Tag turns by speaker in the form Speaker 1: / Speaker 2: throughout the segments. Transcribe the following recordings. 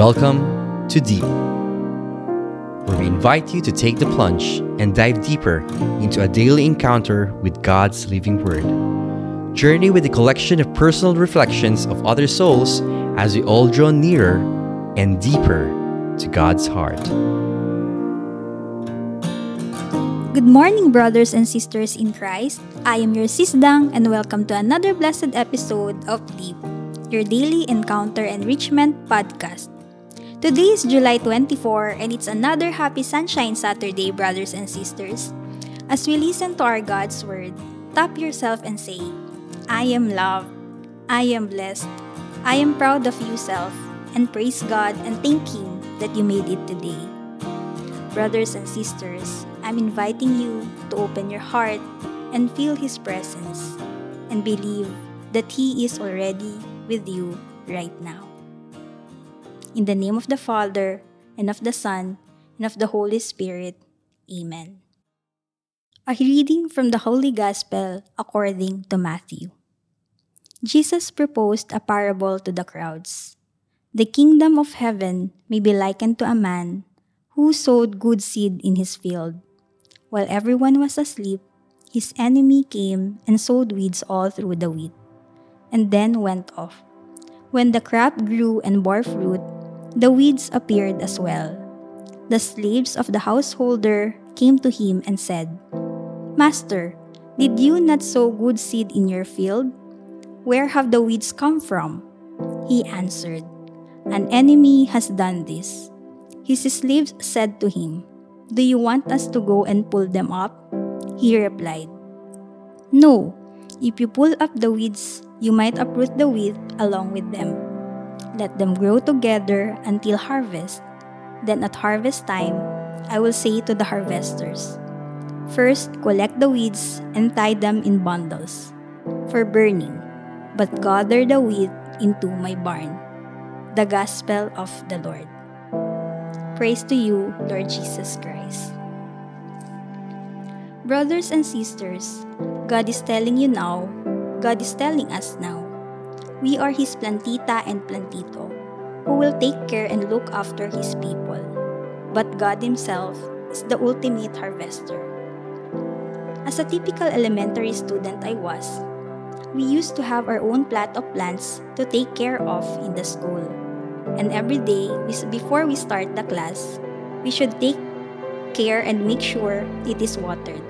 Speaker 1: Welcome to Deep, where we invite you to take the plunge and dive deeper into a daily encounter with God's living Word. Journey with a collection of personal reflections of other souls as we all draw nearer and deeper to God's heart.
Speaker 2: Good morning, brothers and sisters in Christ. I am your sis Dang, and welcome to another blessed episode of Deep, your daily encounter enrichment podcast. Today is July 24, and it's another happy Sunshine Saturday, brothers and sisters. As we listen to our God's Word, tap yourself and say, I am loved, I am blessed, I am proud of you, self, and praise God and thank Him that you made it today. Brothers and sisters, I'm inviting you to open your heart and feel His presence and believe that He is already with you right now. In the name of the Father, and of the Son, and of the Holy Spirit. Amen. A reading from the Holy Gospel according to Matthew. Jesus proposed a parable to the crowds. The kingdom of heaven may be likened to a man who sowed good seed in his field. While everyone was asleep, his enemy came and sowed weeds all through the wheat, and then went off. When the crop grew and bore fruit, the weeds appeared as well. The slaves of the householder came to him and said, Master, did you not sow good seed in your field? Where have the weeds come from? He answered, An enemy has done this. His slaves said to him, Do you want us to go and pull them up? He replied, No. If you pull up the weeds, you might uproot the wheat along with them. Let them grow together until harvest. Then at harvest time, I will say to the harvesters, First, collect the weeds and tie them in bundles for burning, but gather the wheat into my barn. The Gospel of the Lord. Praise to you, Lord Jesus Christ. Brothers and sisters, God is telling you now, God is telling us now, we are his plantita and plantito, who will take care and look after his people. But God himself is the ultimate harvester. As a typical elementary student I was, we used to have our own plot of plants to take care of in the school. And every day, before we start the class, we should take care and make sure it is watered.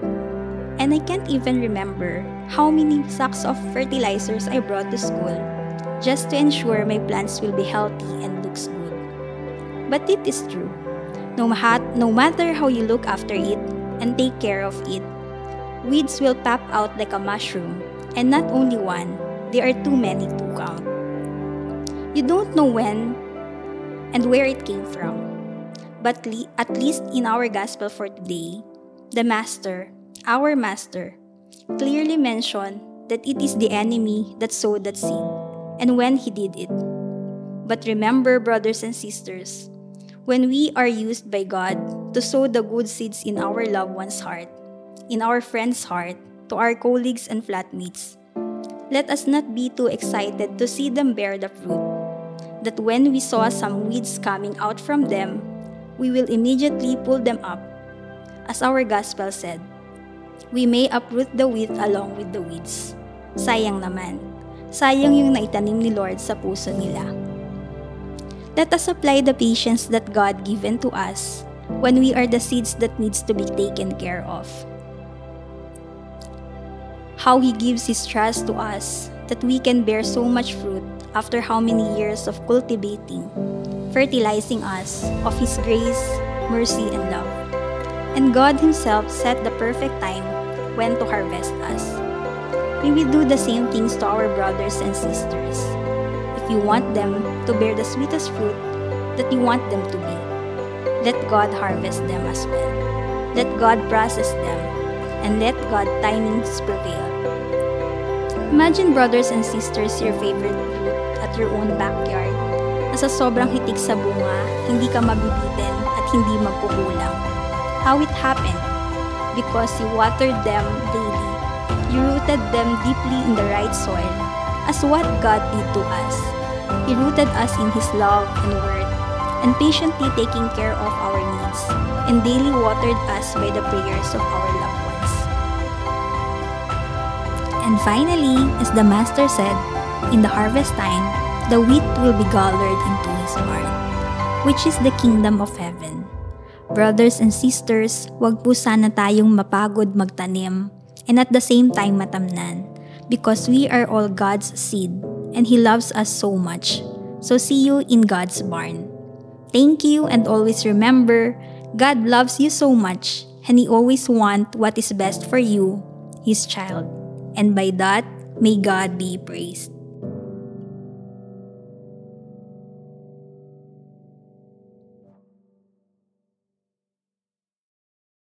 Speaker 2: And I can't even remember how many sacks of fertilizers I brought to school just to ensure my plants will be healthy and looks good. But it is true. No, no matter how you look after it and take care of it, weeds will pop out like a mushroom, and not only one, there are too many to count. You don't know when and where it came from. But le- at least in our gospel for today, the Master, our Master, clearly mentioned that it is the enemy that sowed that seed and when He did it. But remember, brothers and sisters, when we are used by God to sow the good seeds in our loved one's heart, in our friend's heart, to our colleagues and flatmates, let us not be too excited to see them bear the fruit. That when we saw some weeds coming out from them, we will immediately pull them up. As our gospel said, we may uproot the wheat along with the weeds. Sayang naman, sayang yung naitanim ni Lord sa puso nila. Let us apply the patience that God given to us when we are the seeds that needs to be taken care of. How He gives His trust to us that we can bear so much fruit after how many years of cultivating, fertilizing us of His grace, mercy, and love. And God Himself set the perfect time when to harvest us. We do the same things to our brothers and sisters. If you want them to bear the sweetest fruit that you want them to be, let God harvest them as well. Let God process them, and let God timings prevail. Imagine brothers and sisters your favorite fruit at your own backyard na sa sobrang hitik sa bunga, hindi ka mabibitin at hindi magkukulang. How it happened? Because you watered them daily you rooted them deeply in the right soil, as what God did to us. He rooted us in His love and word, and patiently taking care of our needs, and daily watered us by the prayers of our loved ones. And finally, as the Master said, in the harvest time, the wheat will be gathered into his barn, which is the kingdom of heaven. Brothers and sisters, wag po sana tayong mapagod magtanim and at the same time matamnan because we are all God's seed and He loves us so much. So see you in God's barn. Thank you and always remember, God loves you so much and He always wants what is best for you, His child. And by that, may God be praised.